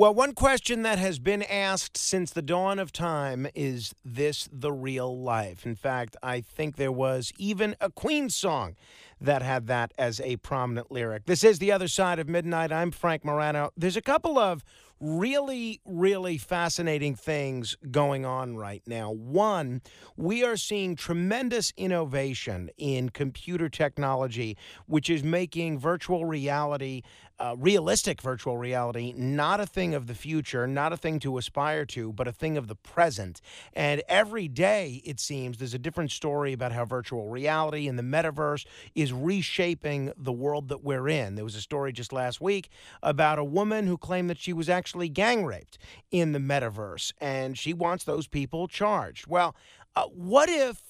Well, one question that has been asked since the dawn of time is this the real life? In fact, I think there was even a Queen song that had that as a prominent lyric. This is The Other Side of Midnight. I'm Frank Morano. There's a couple of really, really fascinating things going on right now. One, we are seeing tremendous innovation in computer technology, which is making virtual reality uh, realistic virtual reality, not a thing of the future, not a thing to aspire to, but a thing of the present. And every day, it seems, there's a different story about how virtual reality and the metaverse is reshaping the world that we're in. There was a story just last week about a woman who claimed that she was actually gang raped in the metaverse, and she wants those people charged. Well, uh, what if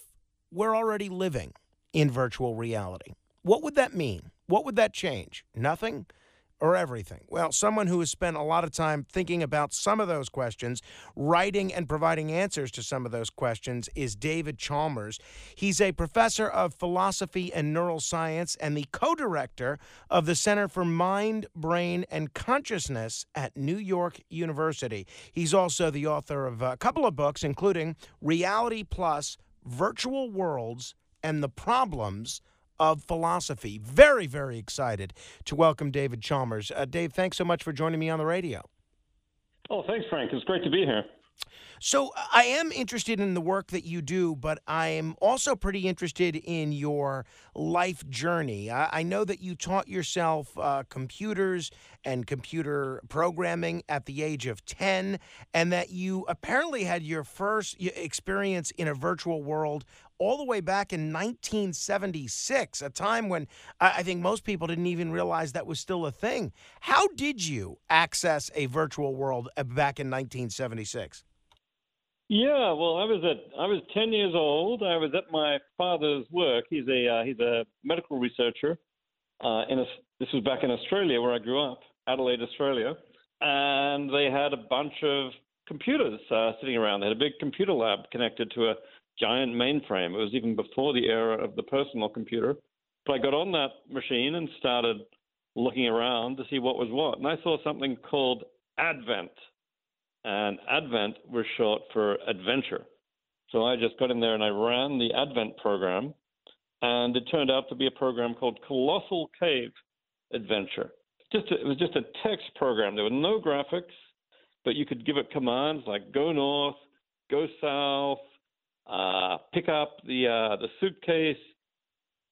we're already living in virtual reality? What would that mean? What would that change? Nothing? Or everything? Well, someone who has spent a lot of time thinking about some of those questions, writing and providing answers to some of those questions is David Chalmers. He's a professor of philosophy and neuroscience and the co director of the Center for Mind, Brain, and Consciousness at New York University. He's also the author of a couple of books, including Reality Plus, Virtual Worlds, and the Problems of philosophy. Very, very excited to welcome David Chalmers. Uh, Dave, thanks so much for joining me on the radio. Oh, thanks, Frank. It's great to be here. So, I am interested in the work that you do, but I am also pretty interested in your life journey. I, I know that you taught yourself uh, computers and computer programming at the age of 10, and that you apparently had your first experience in a virtual world all the way back in 1976, a time when I think most people didn't even realize that was still a thing. How did you access a virtual world uh, back in 1976? Yeah, well, I was at I was 10 years old. I was at my father's work. He's a uh, he's a medical researcher. Uh, in a, this was back in Australia where I grew up, Adelaide, Australia, and they had a bunch of computers uh, sitting around. They had a big computer lab connected to a giant mainframe. It was even before the era of the personal computer. But I got on that machine and started looking around to see what was what. And I saw something called Advent. And Advent was short for adventure. So I just got in there and I ran the Advent program. And it turned out to be a program called Colossal Cave Adventure. Just a, it was just a text program. There were no graphics, but you could give it commands like go north, go south, uh, pick up the uh, the suitcase,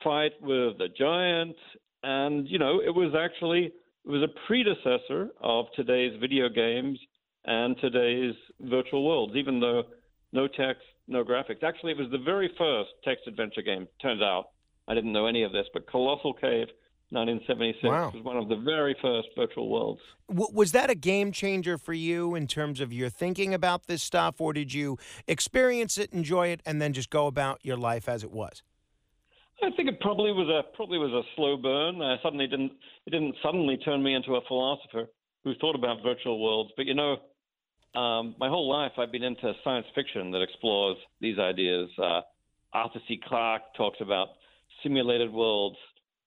fight with the giant, and you know it was actually it was a predecessor of today's video games and today's virtual worlds. Even though no text, no graphics. Actually, it was the very first text adventure game. Turns out I didn't know any of this, but Colossal Cave 1976 wow. was one of the very first virtual worlds. W- was that a game changer for you in terms of your thinking about this stuff, or did you experience it, enjoy it, and then just go about your life as it was? I think it probably was a probably was a slow burn. I suddenly didn't it didn't suddenly turn me into a philosopher who thought about virtual worlds. But you know, um, my whole life I've been into science fiction that explores these ideas. Uh, Arthur C. Clarke talks about simulated worlds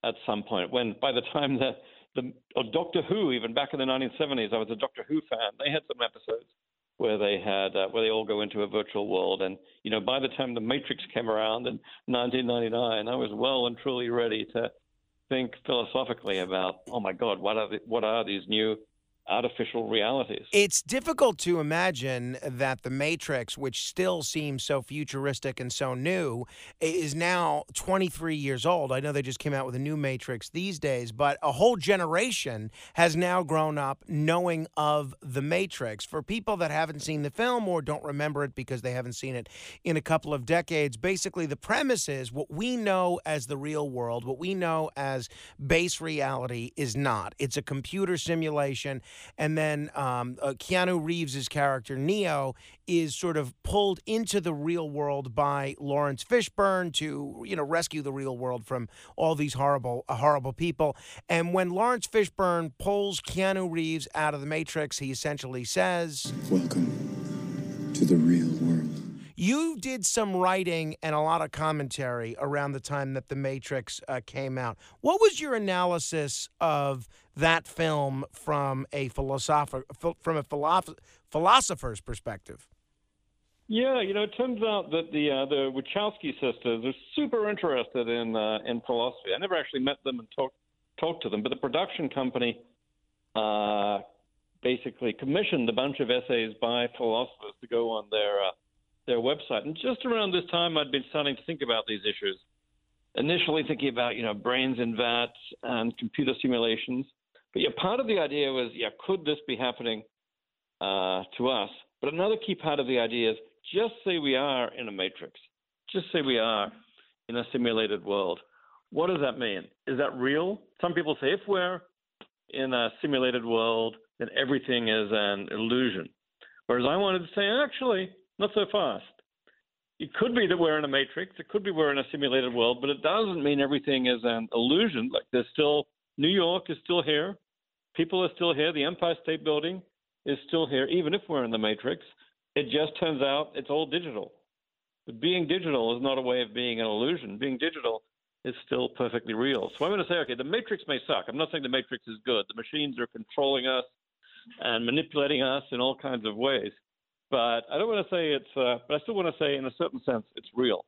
at some point. When by the time the the or Doctor Who, even back in the 1970s, I was a Doctor Who fan. They had some episodes where they had uh, where they all go into a virtual world, and you know by the time the Matrix came around in 1999, I was well and truly ready to think philosophically about oh my God, what are the, what are these new artificial realities. It's difficult to imagine that the Matrix, which still seems so futuristic and so new, is now 23 years old. I know they just came out with a new Matrix these days, but a whole generation has now grown up knowing of the Matrix. For people that haven't seen the film or don't remember it because they haven't seen it in a couple of decades, basically the premise is what we know as the real world, what we know as base reality is not. It's a computer simulation and then um, uh, Keanu Reeves' character Neo is sort of pulled into the real world by Laurence Fishburne to you know rescue the real world from all these horrible uh, horrible people. And when Laurence Fishburne pulls Keanu Reeves out of the Matrix, he essentially says, "Welcome to the real world." You did some writing and a lot of commentary around the time that The Matrix uh, came out. What was your analysis of that film from a philosopher from a philosoph- philosopher's perspective? Yeah, you know, it turns out that the uh, the Wachowski sisters are super interested in uh, in philosophy. I never actually met them and talked talked to them, but the production company uh, basically commissioned a bunch of essays by philosophers to go on their uh, their website. And just around this time, I'd been starting to think about these issues. Initially, thinking about you know brains in vats and computer simulations. But yeah, part of the idea was yeah, could this be happening uh, to us? But another key part of the idea is just say we are in a matrix. Just say we are in a simulated world. What does that mean? Is that real? Some people say if we're in a simulated world, then everything is an illusion. Whereas I wanted to say, actually, not so fast. It could be that we're in a matrix. It could be we're in a simulated world, but it doesn't mean everything is an illusion. Like there's still New York is still here. People are still here. The Empire State Building is still here, even if we're in the matrix. It just turns out it's all digital. But being digital is not a way of being an illusion. Being digital is still perfectly real. So I'm going to say, okay, the matrix may suck. I'm not saying the matrix is good. The machines are controlling us and manipulating us in all kinds of ways. But I don't want to say it's, uh, but I still want to say, in a certain sense, it's real.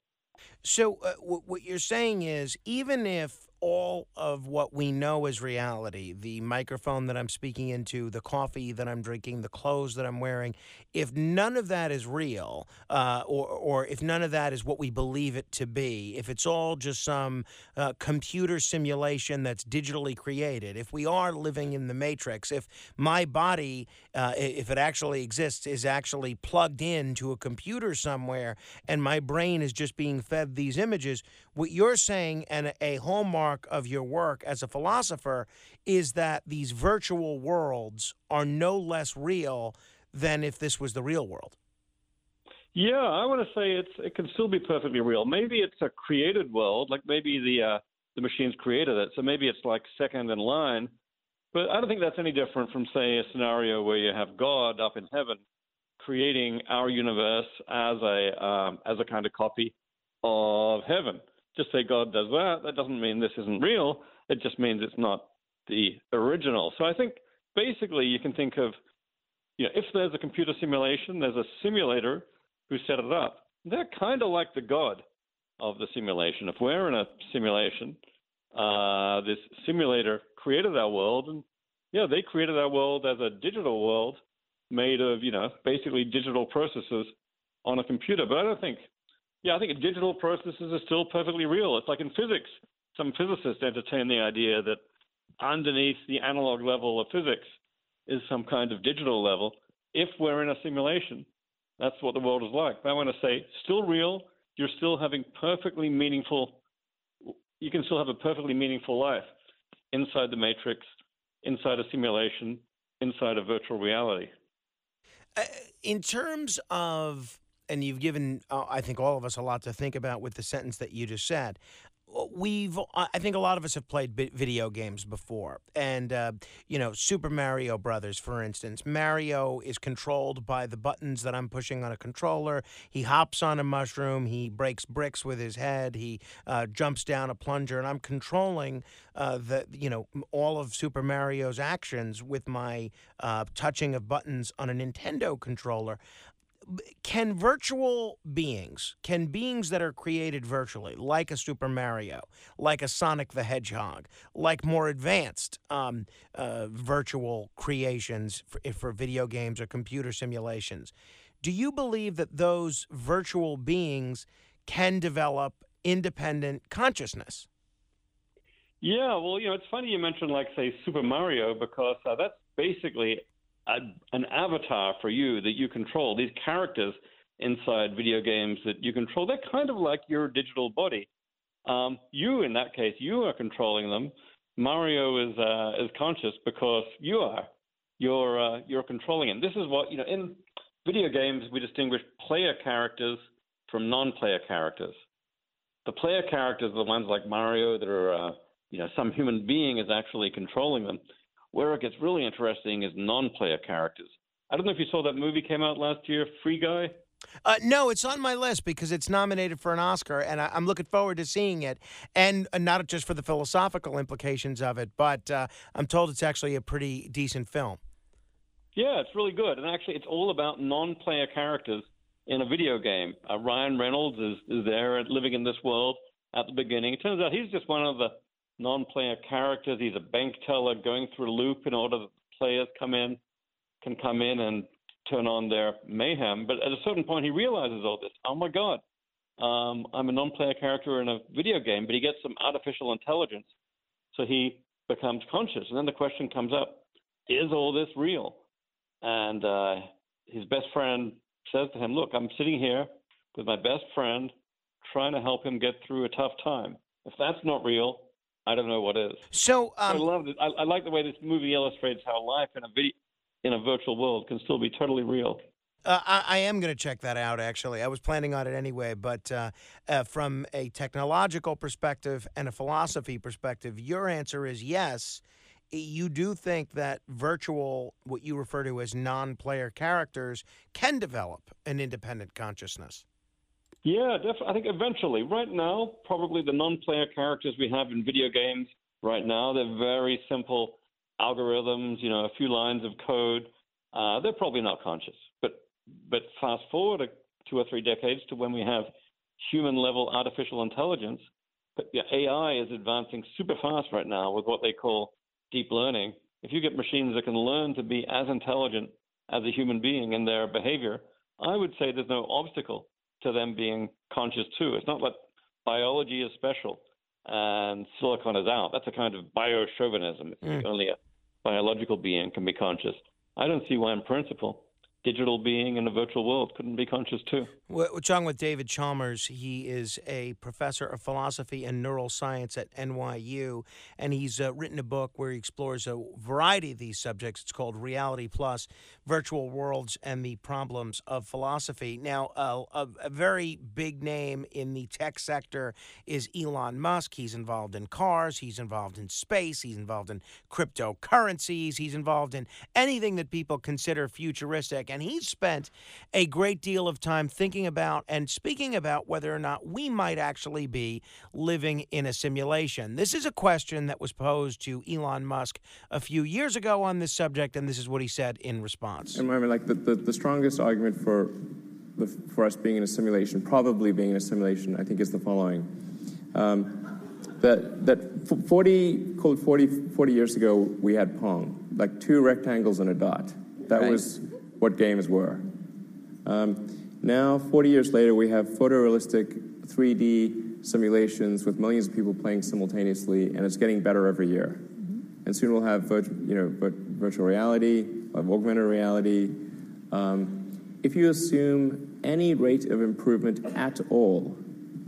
So, uh, w- what you're saying is, even if all of what we know as reality. The microphone that I'm speaking into, the coffee that I'm drinking, the clothes that I'm wearing. If none of that is real, uh, or, or if none of that is what we believe it to be, if it's all just some uh, computer simulation that's digitally created, if we are living in the matrix, if my body, uh, if it actually exists, is actually plugged in to a computer somewhere and my brain is just being fed these images, what you're saying and a hallmark of your work as a philosopher is that these virtual worlds are no less real than if this was the real world. Yeah, I want to say it's it can still be perfectly real. Maybe it's a created world, like maybe the uh, the machines created it, so maybe it's like second in line. But I don't think that's any different from say a scenario where you have God up in heaven creating our universe as a um, as a kind of copy of heaven just say God does that, that doesn't mean this isn't real. It just means it's not the original. So I think basically you can think of, you know, if there's a computer simulation, there's a simulator who set it up. They're kind of like the God of the simulation. If we're in a simulation, uh, this simulator created our world, and yeah, they created our world as a digital world made of, you know, basically digital processes on a computer. But I don't think yeah, I think digital processes are still perfectly real. It's like in physics. Some physicists entertain the idea that underneath the analog level of physics is some kind of digital level. If we're in a simulation, that's what the world is like. But I want to say, still real. You're still having perfectly meaningful. You can still have a perfectly meaningful life inside the matrix, inside a simulation, inside a virtual reality. Uh, in terms of and you've given, uh, I think, all of us a lot to think about with the sentence that you just said. We've, I think, a lot of us have played video games before, and uh, you know, Super Mario Brothers, for instance. Mario is controlled by the buttons that I'm pushing on a controller. He hops on a mushroom. He breaks bricks with his head. He uh, jumps down a plunger, and I'm controlling uh, the, you know, all of Super Mario's actions with my uh, touching of buttons on a Nintendo controller can virtual beings, can beings that are created virtually, like a Super Mario, like a Sonic the Hedgehog, like more advanced um, uh, virtual creations for, for video games or computer simulations, do you believe that those virtual beings can develop independent consciousness? Yeah, well, you know, it's funny you mentioned, like, say, Super Mario, because uh, that's basically a, an avatar for you that you control. These characters inside video games that you control, they're kind of like your digital body. Um, you, in that case, you are controlling them. Mario is uh, is conscious because you are. You're uh, you're controlling him. This is what you know. In video games, we distinguish player characters from non-player characters. The player characters are the ones like Mario that are, uh, you know, some human being is actually controlling them. Where it gets really interesting is non-player characters. I don't know if you saw that movie came out last year, Free Guy. Uh, no, it's on my list because it's nominated for an Oscar, and I, am looking forward to seeing it. And uh, not just for the philosophical implications of it, but uh, I'm told it's actually a pretty decent film. Yeah, it's really good, and actually, it's all about non-player characters in a video game. Uh, Ryan Reynolds is, is there living in this world at the beginning. It turns out he's just one of the non-player characters. He's a bank teller going through a loop in order that players come in can come in and turn on their mayhem. But at a certain point, he realizes all this. Oh my God, um, I'm a non-player character in a video game, but he gets some artificial intelligence, so he becomes conscious. And then the question comes up: Is all this real? And uh, his best friend says to him, "Look, I'm sitting here with my best friend, trying to help him get through a tough time. If that's not real, I don't know what is. So um, I love it. I, I, like the way this movie illustrates how life in a video, in a virtual world can still be totally real. Uh, I, I, am going to check that out. Actually, I was planning on it anyway. But uh, uh, from a technological perspective and a philosophy perspective, your answer is yes. You do think that virtual, what you refer to as non-player characters, can develop an independent consciousness. Yeah, definitely. I think eventually. Right now, probably the non-player characters we have in video games right now, they're very simple algorithms, you know, a few lines of code. Uh, they're probably not conscious. But but fast forward two or three decades to when we have human-level artificial intelligence. But yeah, AI is advancing super fast right now with what they call deep learning. If you get machines that can learn to be as intelligent as a human being in their behavior, I would say there's no obstacle to them being conscious too. It's not that biology is special and silicon is out. That's a kind of bio chauvinism. Mm. Only a biological being can be conscious. I don't see why, in principle, digital being in a virtual world couldn't be conscious too. We're talking with David Chalmers. He is a professor of philosophy and neuroscience at NYU, and he's uh, written a book where he explores a variety of these subjects. It's called Reality Plus Virtual Worlds and the Problems of Philosophy. Now, uh, a, a very big name in the tech sector is Elon Musk. He's involved in cars, he's involved in space, he's involved in cryptocurrencies, he's involved in anything that people consider futuristic and he's spent a great deal of time thinking about and speaking about whether or not we might actually be living in a simulation. This is a question that was posed to Elon Musk a few years ago on this subject, and this is what he said in response. And I mean, like the, the, the strongest argument for the, for us being in a simulation, probably being in a simulation, I think is the following. Um, that, that 40, called 40, 40 years ago, we had Pong, like two rectangles and a dot. That right. was what games were. Um, now, 40 years later, we have photorealistic 3D simulations with millions of people playing simultaneously, and it's getting better every year. Mm-hmm. And soon we'll have you know, virtual reality, we'll have augmented reality. Um, if you assume any rate of improvement at all,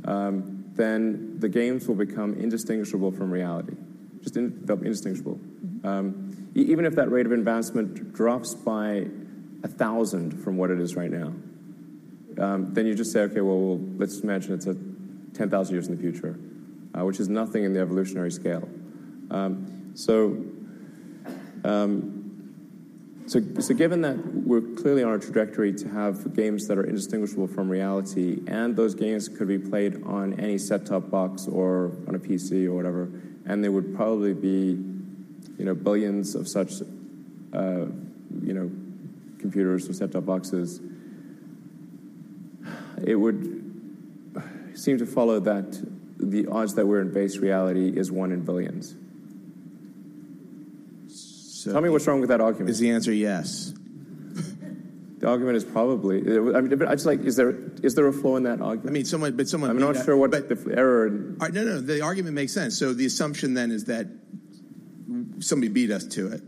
um, then the games will become indistinguishable from reality. Just in, indistinguishable. Mm-hmm. Um, even if that rate of advancement drops by a thousand from what it is right now. Um, then you just say, okay, well, well let's imagine it's a 10,000 years in the future, uh, which is nothing in the evolutionary scale. Um, so, um, so, so given that we're clearly on a trajectory to have games that are indistinguishable from reality, and those games could be played on any set-top box or on a PC or whatever, and there would probably be, you know, billions of such, uh, you know, computers or set-top boxes, it would seem to follow that the odds that we're in base reality is one in billions. So Tell me what's wrong with that argument. Is the answer yes? the argument is probably. I mean, I just like is there is there a flaw in that argument? I mean, someone, but someone. I'm not sure what But, the error. In, no, no, the argument makes sense. So the assumption then is that somebody beat us to it,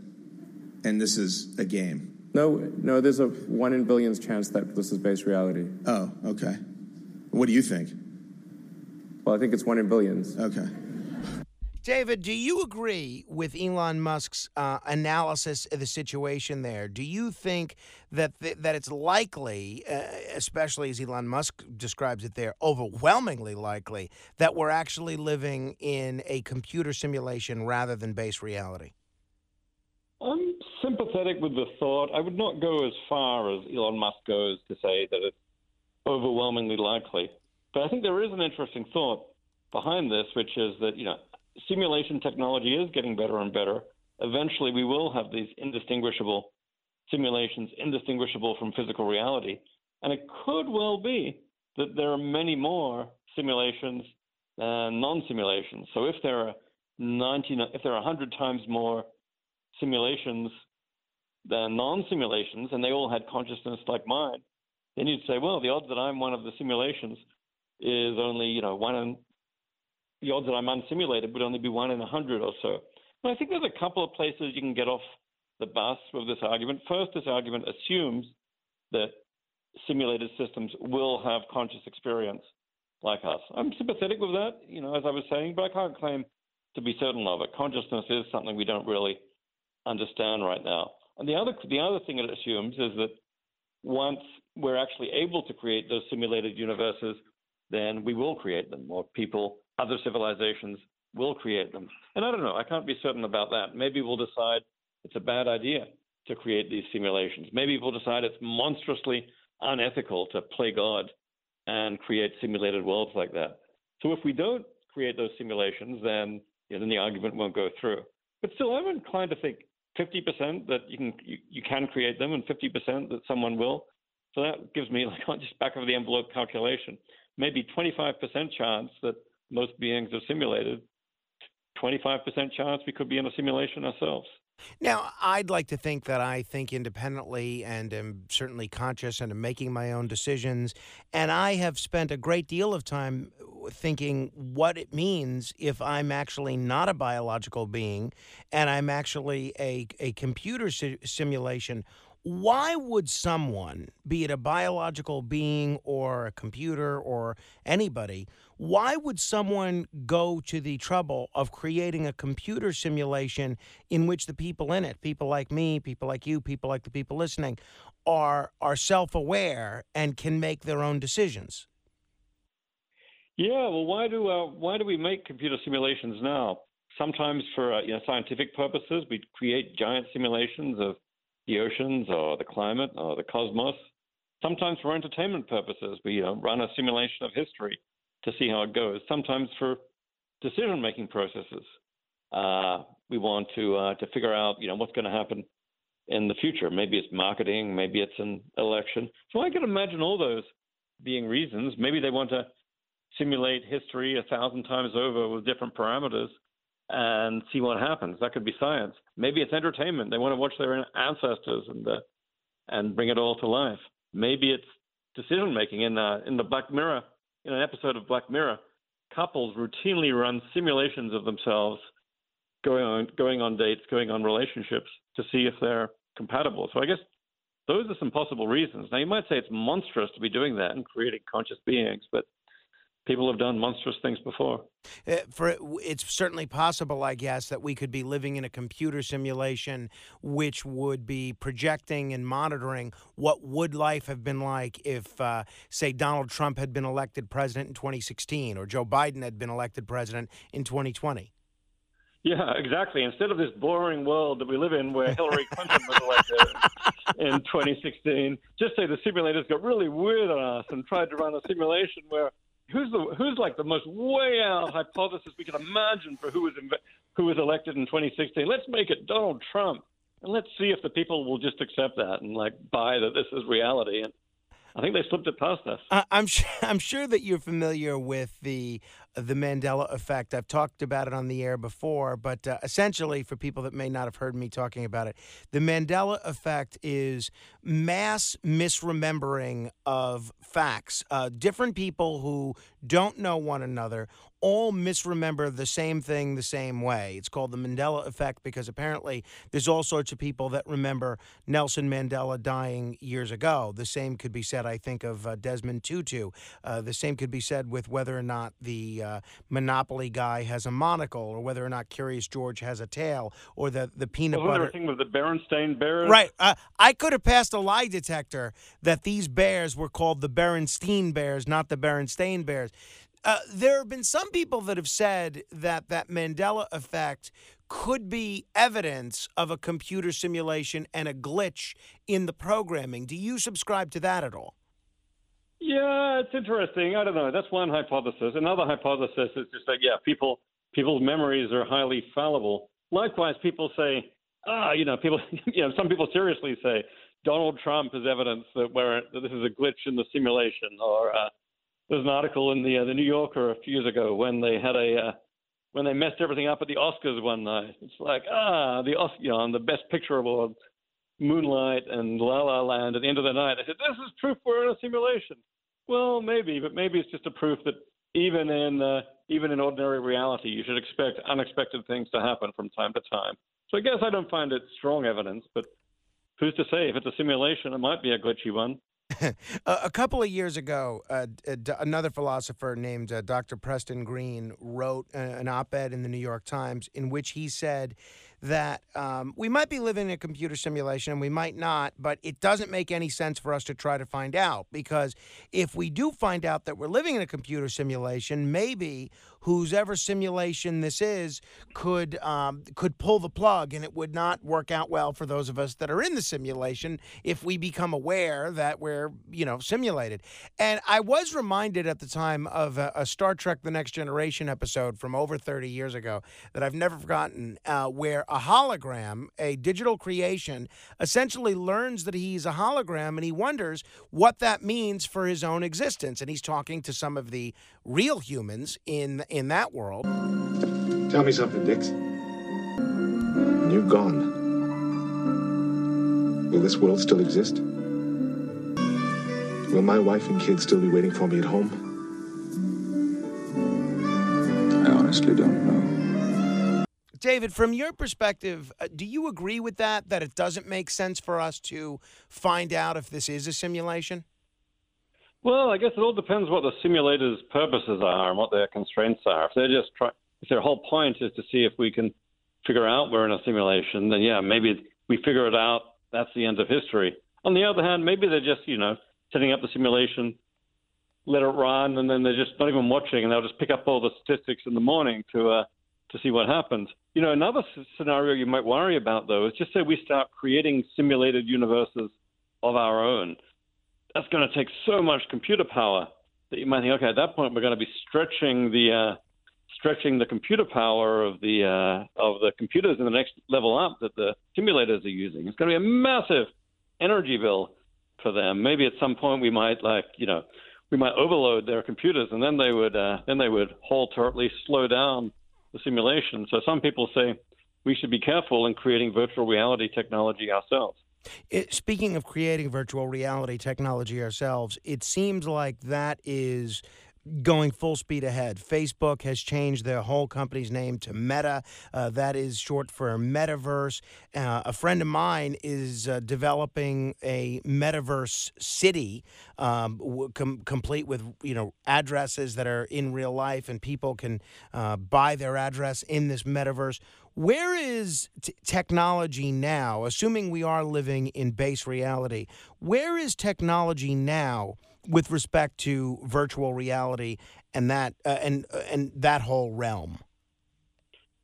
and this is a game. No, no. There's a one in billions chance that this is base reality. Oh, okay. What do you think? Well, I think it's one in billions. Okay. David, do you agree with Elon Musk's uh, analysis of the situation there? Do you think that th- that it's likely, uh, especially as Elon Musk describes it there, overwhelmingly likely that we're actually living in a computer simulation rather than base reality? Sympathetic with the thought. I would not go as far as Elon Musk goes to say that it's overwhelmingly likely. But I think there is an interesting thought behind this, which is that, you know, simulation technology is getting better and better. Eventually, we will have these indistinguishable simulations, indistinguishable from physical reality. And it could well be that there are many more simulations than non-simulations. So if there are 90, if there are 100 times more simulations than non-simulations, and they all had consciousness like mine, then you'd say, well, the odds that I'm one of the simulations is only, you know, one in the odds that I'm unsimulated would only be one in a hundred or so. But I think there's a couple of places you can get off the bus with this argument. First, this argument assumes that simulated systems will have conscious experience like us. I'm sympathetic with that, you know, as I was saying, but I can't claim to be certain of it. Consciousness is something we don't really understand right now. And the other the other thing it assumes is that once we're actually able to create those simulated universes, then we will create them, or people, other civilizations will create them. And I don't know, I can't be certain about that. Maybe we'll decide it's a bad idea to create these simulations. Maybe we'll decide it's monstrously unethical to play God and create simulated worlds like that. So if we don't create those simulations, then you know, then the argument won't go through. But still, I'm inclined to think 50% that you can you, you can create them, and 50% that someone will. So that gives me like just back of the envelope calculation, maybe 25% chance that most beings are simulated, 25% chance we could be in a simulation ourselves. Now, I'd like to think that I think independently and am certainly conscious and am making my own decisions. And I have spent a great deal of time uh, thinking what it means if I'm actually not a biological being and I'm actually a, a computer si- simulation. Why would someone, be it a biological being or a computer or anybody, why would someone go to the trouble of creating a computer simulation in which the people in it, people like me, people like you, people like the people listening, are are self-aware and can make their own decisions? Yeah, well, why do uh, why do we make computer simulations now? Sometimes for uh, you know scientific purposes, we create giant simulations of the oceans or the climate or the cosmos. Sometimes for entertainment purposes, we uh, run a simulation of history to see how it goes. Sometimes for decision-making processes, uh, we want to uh, to figure out you know what's going to happen in the future. Maybe it's marketing, maybe it's an election. So I can imagine all those being reasons. Maybe they want to simulate history a thousand times over with different parameters and see what happens. That could be science. Maybe it's entertainment. They want to watch their ancestors and uh, and bring it all to life. Maybe it's decision making. In uh, in the Black Mirror, in an episode of Black Mirror, couples routinely run simulations of themselves going on going on dates, going on relationships to see if they're compatible. So I guess those are some possible reasons. Now you might say it's monstrous to be doing that and creating conscious beings, but people have done monstrous things before. Uh, for it's certainly possible, I guess, that we could be living in a computer simulation which would be projecting and monitoring what would life have been like if, uh, say, Donald Trump had been elected president in 2016 or Joe Biden had been elected president in 2020. Yeah, exactly. Instead of this boring world that we live in where Hillary Clinton was elected in 2016, just say the simulators got really weird on us and tried to run a simulation where who's the who's like the most way out hypothesis we can imagine for who was inv- who was elected in 2016. Let's make it Donald Trump, and let's see if the people will just accept that and like buy that this is reality. And I think they slipped it past us. I'm I'm sure that you're familiar with the the Mandela effect. I've talked about it on the air before, but uh, essentially, for people that may not have heard me talking about it, the Mandela effect is mass misremembering of facts. Uh, different people who don't know one another all misremember the same thing the same way. It's called the Mandela effect because apparently there's all sorts of people that remember Nelson Mandela dying years ago. The same could be said, I think, of uh, Desmond Tutu. Uh, the same could be said with whether or not the uh, Monopoly guy has a monocle, or whether or not Curious George has a tail, or the the peanut butter. thing with the Berenstain Bears. Right. Uh, I could have passed a lie detector that these bears were called the Berenstein Bears, not the Berenstain Bears. Uh, there have been some people that have said that that Mandela effect could be evidence of a computer simulation and a glitch in the programming. Do you subscribe to that at all? Yeah, it's interesting. I don't know. That's one hypothesis. Another hypothesis is just that yeah, people people's memories are highly fallible. Likewise, people say, ah, you know, people, you know, some people seriously say Donald Trump is evidence that where that this is a glitch in the simulation, or uh, there's an article in the uh, the New Yorker a few years ago when they had a uh, when they messed everything up at the Oscars one night. It's like ah the Oscar, you know, the Best Picture award, Moonlight and La La Land at the end of the night. I said this is proof we're in a simulation. Well, maybe, but maybe it's just a proof that even in uh, even in ordinary reality, you should expect unexpected things to happen from time to time. So I guess I don't find it strong evidence, but who's to say if it's a simulation, it might be a glitchy one. a couple of years ago, uh, another philosopher named uh, Dr. Preston Greene wrote an op ed in the New York Times in which he said that um, we might be living in a computer simulation and we might not, but it doesn't make any sense for us to try to find out because if we do find out that we're living in a computer simulation, maybe whose ever simulation this is could um, could pull the plug, and it would not work out well for those of us that are in the simulation if we become aware that we're you know simulated. And I was reminded at the time of a, a Star Trek: The Next Generation episode from over 30 years ago that I've never forgotten, uh, where a hologram, a digital creation, essentially learns that he's a hologram, and he wonders what that means for his own existence. And he's talking to some of the real humans in in that world. Tell me something, Dix. You're gone, will this world still exist? Will my wife and kids still be waiting for me at home? I honestly don't know. David, from your perspective, uh, do you agree with that? That it doesn't make sense for us to find out if this is a simulation? Well, I guess it all depends what the simulator's purposes are and what their constraints are. If they're just try, if their whole point is to see if we can figure out we're in a simulation, then yeah, maybe we figure it out. That's the end of history. On the other hand, maybe they're just you know setting up the simulation, let it run, and then they're just not even watching, and they'll just pick up all the statistics in the morning to uh, to see what happens. You know, another scenario you might worry about though is just say we start creating simulated universes of our own that's going to take so much computer power that you might think, okay, at that point we're going to be stretching the uh, stretching the computer power of the uh, of the computers in the next level up that the simulators are using. It's going to be a massive energy bill for them. Maybe at some point we might like you know we might overload their computers and then they would uh, then they would halt or at least slow down the simulation. So some people say we should be careful in creating virtual reality technology ourselves. It, speaking of creating virtual reality technology ourselves, it seems like that is going full speed ahead. Facebook has changed their whole company's name to Meta. Uh, that is short for metaverse. Uh, a friend of mine is uh, developing a metaverse city, um, com- complete with you know addresses that are in real life, and people can uh, buy their address in this metaverse. Where is t- technology now, assuming we are living in base reality? Where is technology now with respect to virtual reality and that uh, and uh, and that whole realm?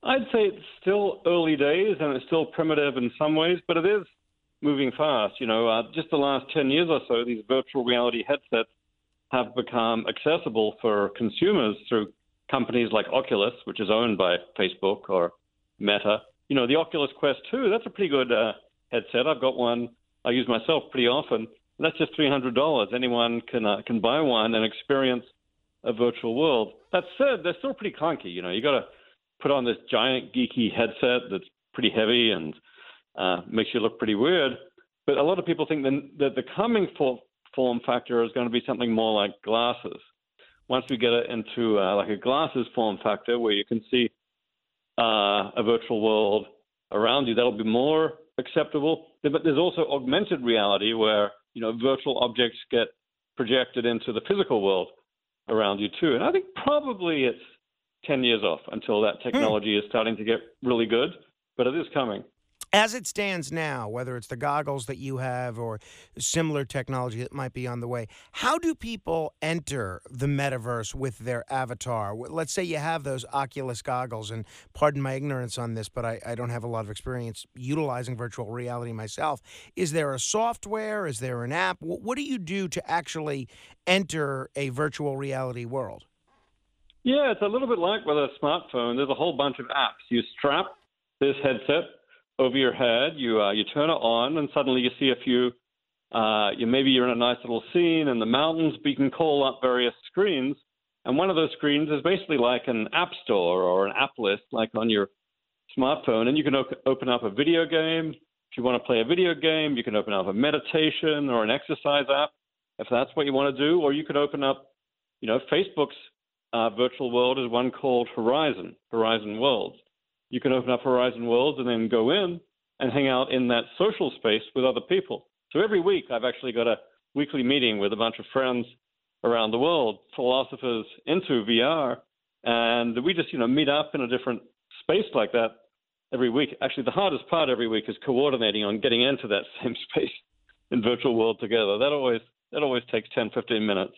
I'd say it's still early days and it's still primitive in some ways, but it is moving fast. You know, uh, just the last 10 years or so, these virtual reality headsets have become accessible for consumers through companies like Oculus, which is owned by Facebook, or Meta. You know, the Oculus Quest 2, that's a pretty good uh, headset. I've got one I use myself pretty often. That's just three hundred dollars. Anyone can uh, can buy one and experience a virtual world. That said, they're still pretty clunky. You know, you got to put on this giant geeky headset that's pretty heavy and uh, makes you look pretty weird. But a lot of people think that the coming for, form factor is going to be something more like glasses. Once we get it into uh, like a glasses form factor where you can see uh, a virtual world around you, that'll be more acceptable. But there's also augmented reality where you know virtual objects get projected into the physical world around you too. And I think probably it's 10 years off until that hmm. technology is starting to get really good, but it is coming. As it stands now, whether it's the goggles that you have or similar technology that might be on the way, how do people enter the metaverse with their avatar? Let's say you have those Oculus goggles, and pardon my ignorance on this, but I, I don't have a lot of experience utilizing virtual reality myself. Is there a software? Is there an app? What do you do to actually enter a virtual reality world? Yeah, it's a little bit like with a smartphone. There's a whole bunch of apps. You strap this headset over your head, you uh, you turn it on, and suddenly you see a few. Uh, you maybe you're in a nice little scene in the mountains, but you can call up various screens, and one of those screens is basically like an app store or an app list, like on your smartphone, and you can op- open up a video game. If you want to play a video game, you can open up a meditation or an exercise app, if that's what you want to do, or you could open up, you know, Facebook's uh, virtual world is one called Horizon, Horizon Worlds. You can open up Horizon Worlds and then go in and hang out in that social space with other people. So every week, I've actually got a weekly meeting with a bunch of friends around the world, philosophers into VR, and we just you know meet up in a different space like that every week. Actually, the hardest part every week is coordinating on getting into that same space in virtual world together. That always that always takes 10, 15 minutes.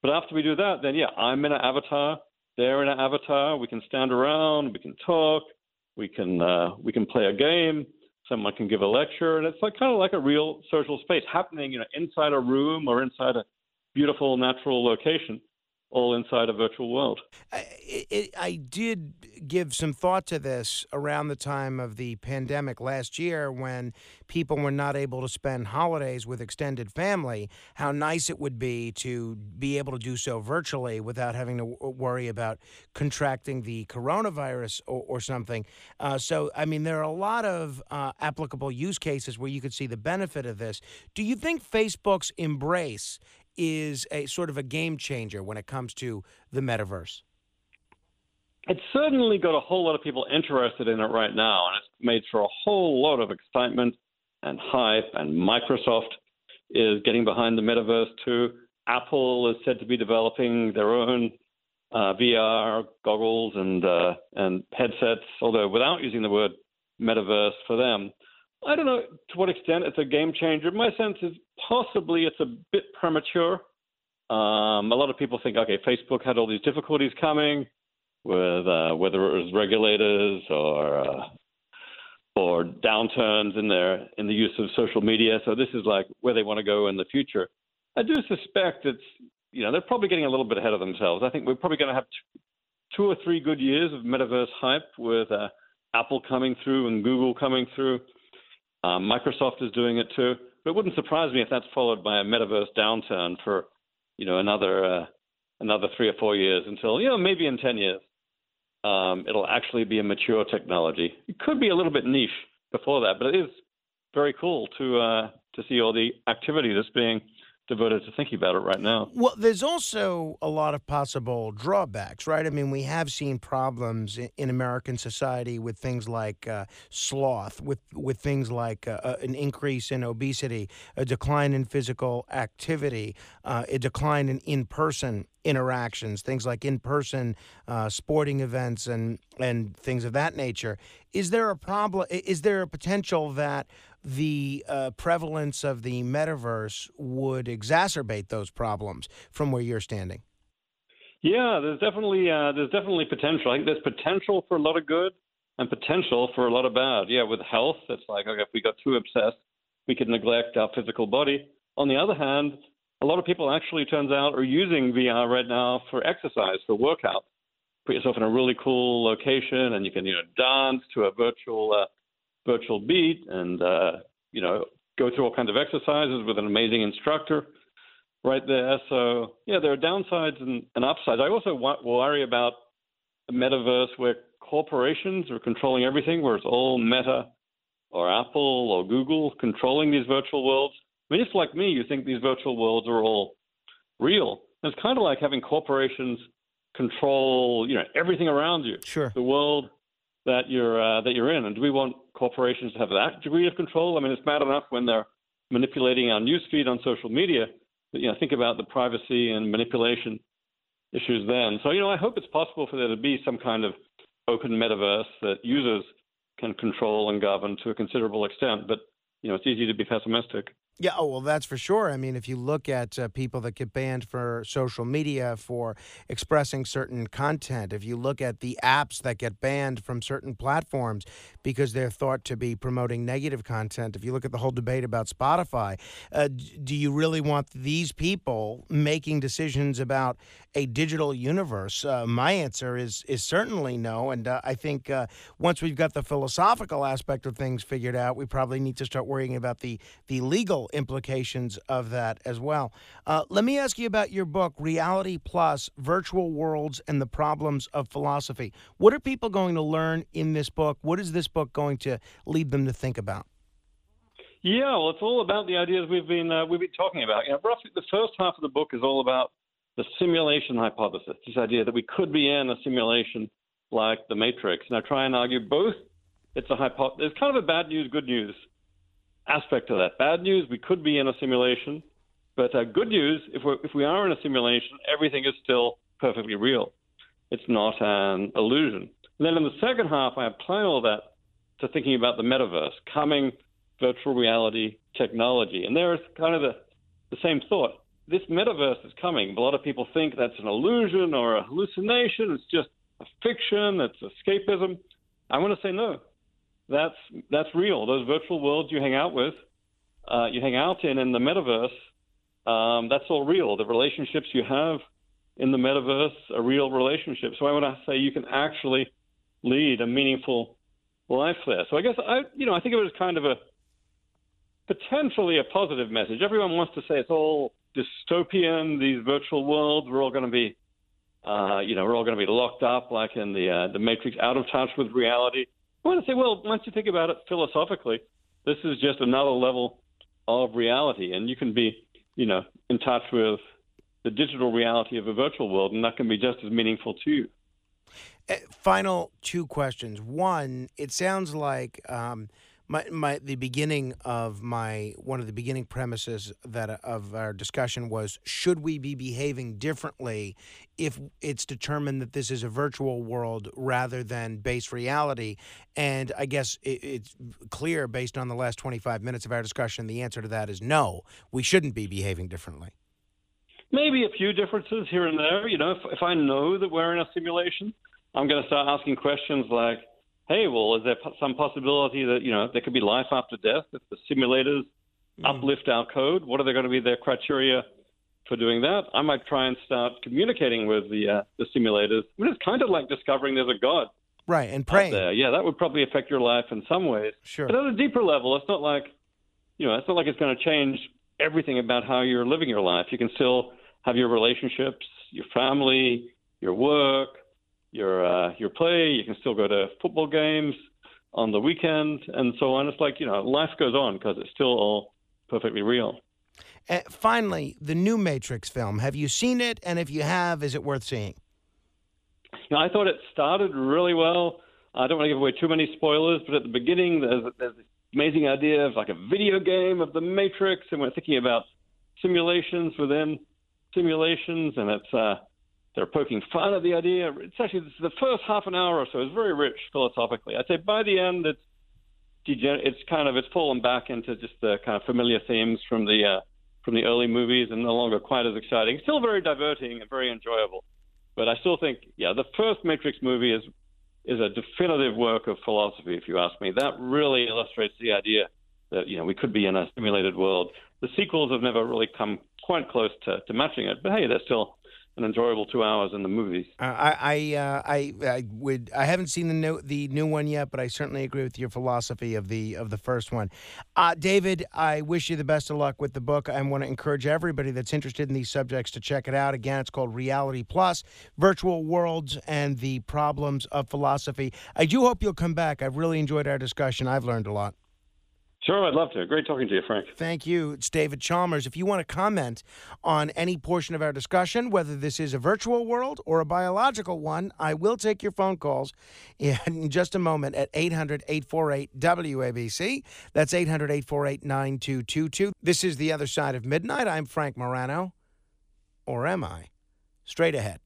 But after we do that, then yeah, I'm in an avatar. They're in an avatar. We can stand around. We can talk. We can uh, we can play a game. Someone can give a lecture, and it's like kind of like a real social space happening, you know, inside a room or inside a beautiful natural location all inside a virtual world. I, it, I, did give some thought to this around the time of the pandemic last year when people were not able to spend holidays with extended family. How nice it would be to be able to do so virtually without having to worry about contracting the coronavirus or, or something. Uh, so, I mean, there are a lot of uh, applicable use cases where you could see the benefit of this. Do you think Facebook's embrace is a sort of a game changer when it comes to the metaverse? It's certainly got a whole lot of people interested in it right now, and it's made for a whole lot of excitement and hype. And Microsoft is getting behind the metaverse too. Apple is said to be developing their own uh, VR goggles and uh, and headsets, although without using the word metaverse for them. I don't know to what extent it's a game changer. My sense is possibly it's a bit premature. Um, a lot of people think, okay, Facebook had all these difficulties coming with uh, whether it was regulators or uh, or downturns in their in the use of social media. So this is like where they want to go in the future. I do suspect it's you know they're probably getting a little bit ahead of themselves. I think we're probably going to have two, or three good years of metaverse hype with uh, Apple coming through and Google coming through. Um, Microsoft is doing it too, but it wouldn't surprise me if that's followed by a metaverse downturn for, you know, another uh, another three or four years until you know maybe in ten years um, it'll actually be a mature technology. It could be a little bit niche before that, but it is very cool to uh, to see all the activity that's being devoted to thinking about it right now. Well, there's also a lot of possible drawbacks, right? I mean, we have seen problems in, American society with things like uh, sloth, with with things like uh, uh, an increase in obesity, a decline in physical activity, uh, a decline in in-person interactions, things like in-person uh, sporting events and and things of that nature. Is there a problem? Is there a potential that the uh, prevalence of the metaverse would exacerbate those problems from where you're standing? Yeah, there's definitely uh, there's definitely potential. I think there's potential for a lot of good and potential for a lot of bad. Yeah, with health, it's like okay, if we got too obsessed, we could neglect our physical body. On the other hand, a lot of people actually turns out are using VR right now for exercise, for workout. Put yourself in a really cool location, and you can you know dance to a virtual uh, virtual beat and uh, you know go through all kinds of exercises with an amazing instructor right there. So yeah, there are downsides and, and upsides. I also worry about a metaverse where corporations are controlling everything, where it's all Meta or Apple or Google controlling these virtual worlds. I mean, if like me, you think these virtual worlds are all real. It's kind of like having corporations control, you know, everything around you. Sure. The world that you're uh, that you're in, and do we want corporations to have that degree of control? I mean, it's bad enough when they're manipulating our newsfeed on social media. But, you know, think about the privacy and manipulation issues then. So, you know, I hope it's possible for there to be some kind of open metaverse that users can control and govern to a considerable extent. But, you know, it's easy to be pessimistic. Yeah, oh, well, that's for sure. I mean, if you look at uh, people that get banned for social media for expressing certain content, if you look at the apps that get banned from certain platforms because they're thought to be promoting negative content, if you look at the whole debate about Spotify, uh, do you really want these people making decisions about a digital universe? Uh, my answer is is certainly no. And uh, I think uh, once we've got the philosophical aspect of things figured out, we probably need to start worrying about the, the legal implications of that as well. Uh, let me ask you about your book, Reality Plus Virtual Worlds and the Problems of Philosophy. What are people going to learn in this book? What is this book going to lead them to think about? Yeah, well, it's all about the ideas we've been uh, we've been talking about. You know, roughly the first half of the book is all about the simulation hypothesis, this idea that we could be in a simulation like the Matrix. And I try and argue both. It's a hypo- There's kind of a bad news, good news aspect of that. Bad news, we could be in a simulation, but uh, good news, if, we if we are in a simulation, everything is still perfectly real. It's not an illusion. And then in the second half, I apply all that to thinking about the metaverse, coming virtual reality technology. And there is kind of the, the same thought. This metaverse is coming. A lot of people think that's an illusion or a hallucination. It's just a fiction. It's escapism. I want to say no that's that's real. Those virtual worlds you hang out with, uh, you hang out in in the metaverse, um, that's all real. The relationships you have in the metaverse are real relationships. So I want to say you can actually lead a meaningful life there. So I guess I, you know, I think it was kind of a potentially a positive message. Everyone wants to say it's all dystopian. These virtual worlds, we're all going to be, uh, you know, we're all going to be locked up like in the uh, the Matrix, out of touch with reality. I want to say, well, once you think about it philosophically, this is just another level of reality, and you can be, you know, in touch with the digital reality of a virtual world, and that can be just as meaningful to you. Uh, final two questions. One, it sounds like um, my, my the beginning of my one of the beginning premises that of our discussion was should we be behaving differently if it's determined that this is a virtual world rather than base reality? And i guess it, it's clear based on the last 25 minutes of our discussion the answer to that is no we shouldn't be behaving differently. Maybe a few differences here and there. You know if, if i know that we're in a simulation i'm going to start asking questions like hey, well, is there some possibility that you know there could be life after death if the simulators mm. uplift our code? What are they going to be their criteria for doing that? I might try and start communicating with the uh, the simulators. I mean, it's kind of like discovering there's a god. Right, and praying. There. Yeah, that would probably affect your life in some ways. Sure. But at a deeper level, it's not like, you know, it's not like it's going to change everything about how you're living your life. You can still have your relationships, your family, your work, your uh, your play. You can still go to football games on the weekend and so on. It's like you know, life goes on because it's still all perfectly real. Uh, finally, the new Matrix film. Have you seen it? And if you have, is it worth seeing? You know, I thought it started really well. I don't want to give away too many spoilers, but at the beginning, there's, there's this amazing idea of like a video game of the Matrix, and we're thinking about simulations within simulations, and it's uh, they're poking fun at the idea. It's actually the first half an hour or so is very rich philosophically. I'd say by the end, it's it's kind of it's fallen back into just the kind of familiar themes from the uh, from the early movies and no longer quite as exciting. Still very diverting and very enjoyable, but I still think yeah, the first Matrix movie is is a definitive work of philosophy. If you ask me, that really illustrates the idea that you know we could be in a simulated world. The sequels have never really come quite close to, to matching it, but hey, they're still an enjoyable two hours in the movies. Uh, I I, uh, I I would I haven't seen the new the new one yet, but I certainly agree with your philosophy of the of the first one. Uh, David, I wish you the best of luck with the book. I want to encourage everybody that's interested in these subjects to check it out. Again, it's called Reality Plus: Virtual Worlds and the Problems of Philosophy. I do hope you'll come back. I've really enjoyed our discussion. I've learned a lot. Sure, I'd love to. Great talking to you, Frank. Thank you. It's David Chalmers. If you want to comment on any portion of our discussion, whether this is a virtual world or a biological one, I will take your phone calls in just a moment at 800 848 WABC. That's 800 848 9222. This is The Other Side of Midnight. I'm Frank Morano. Or am I? Straight ahead.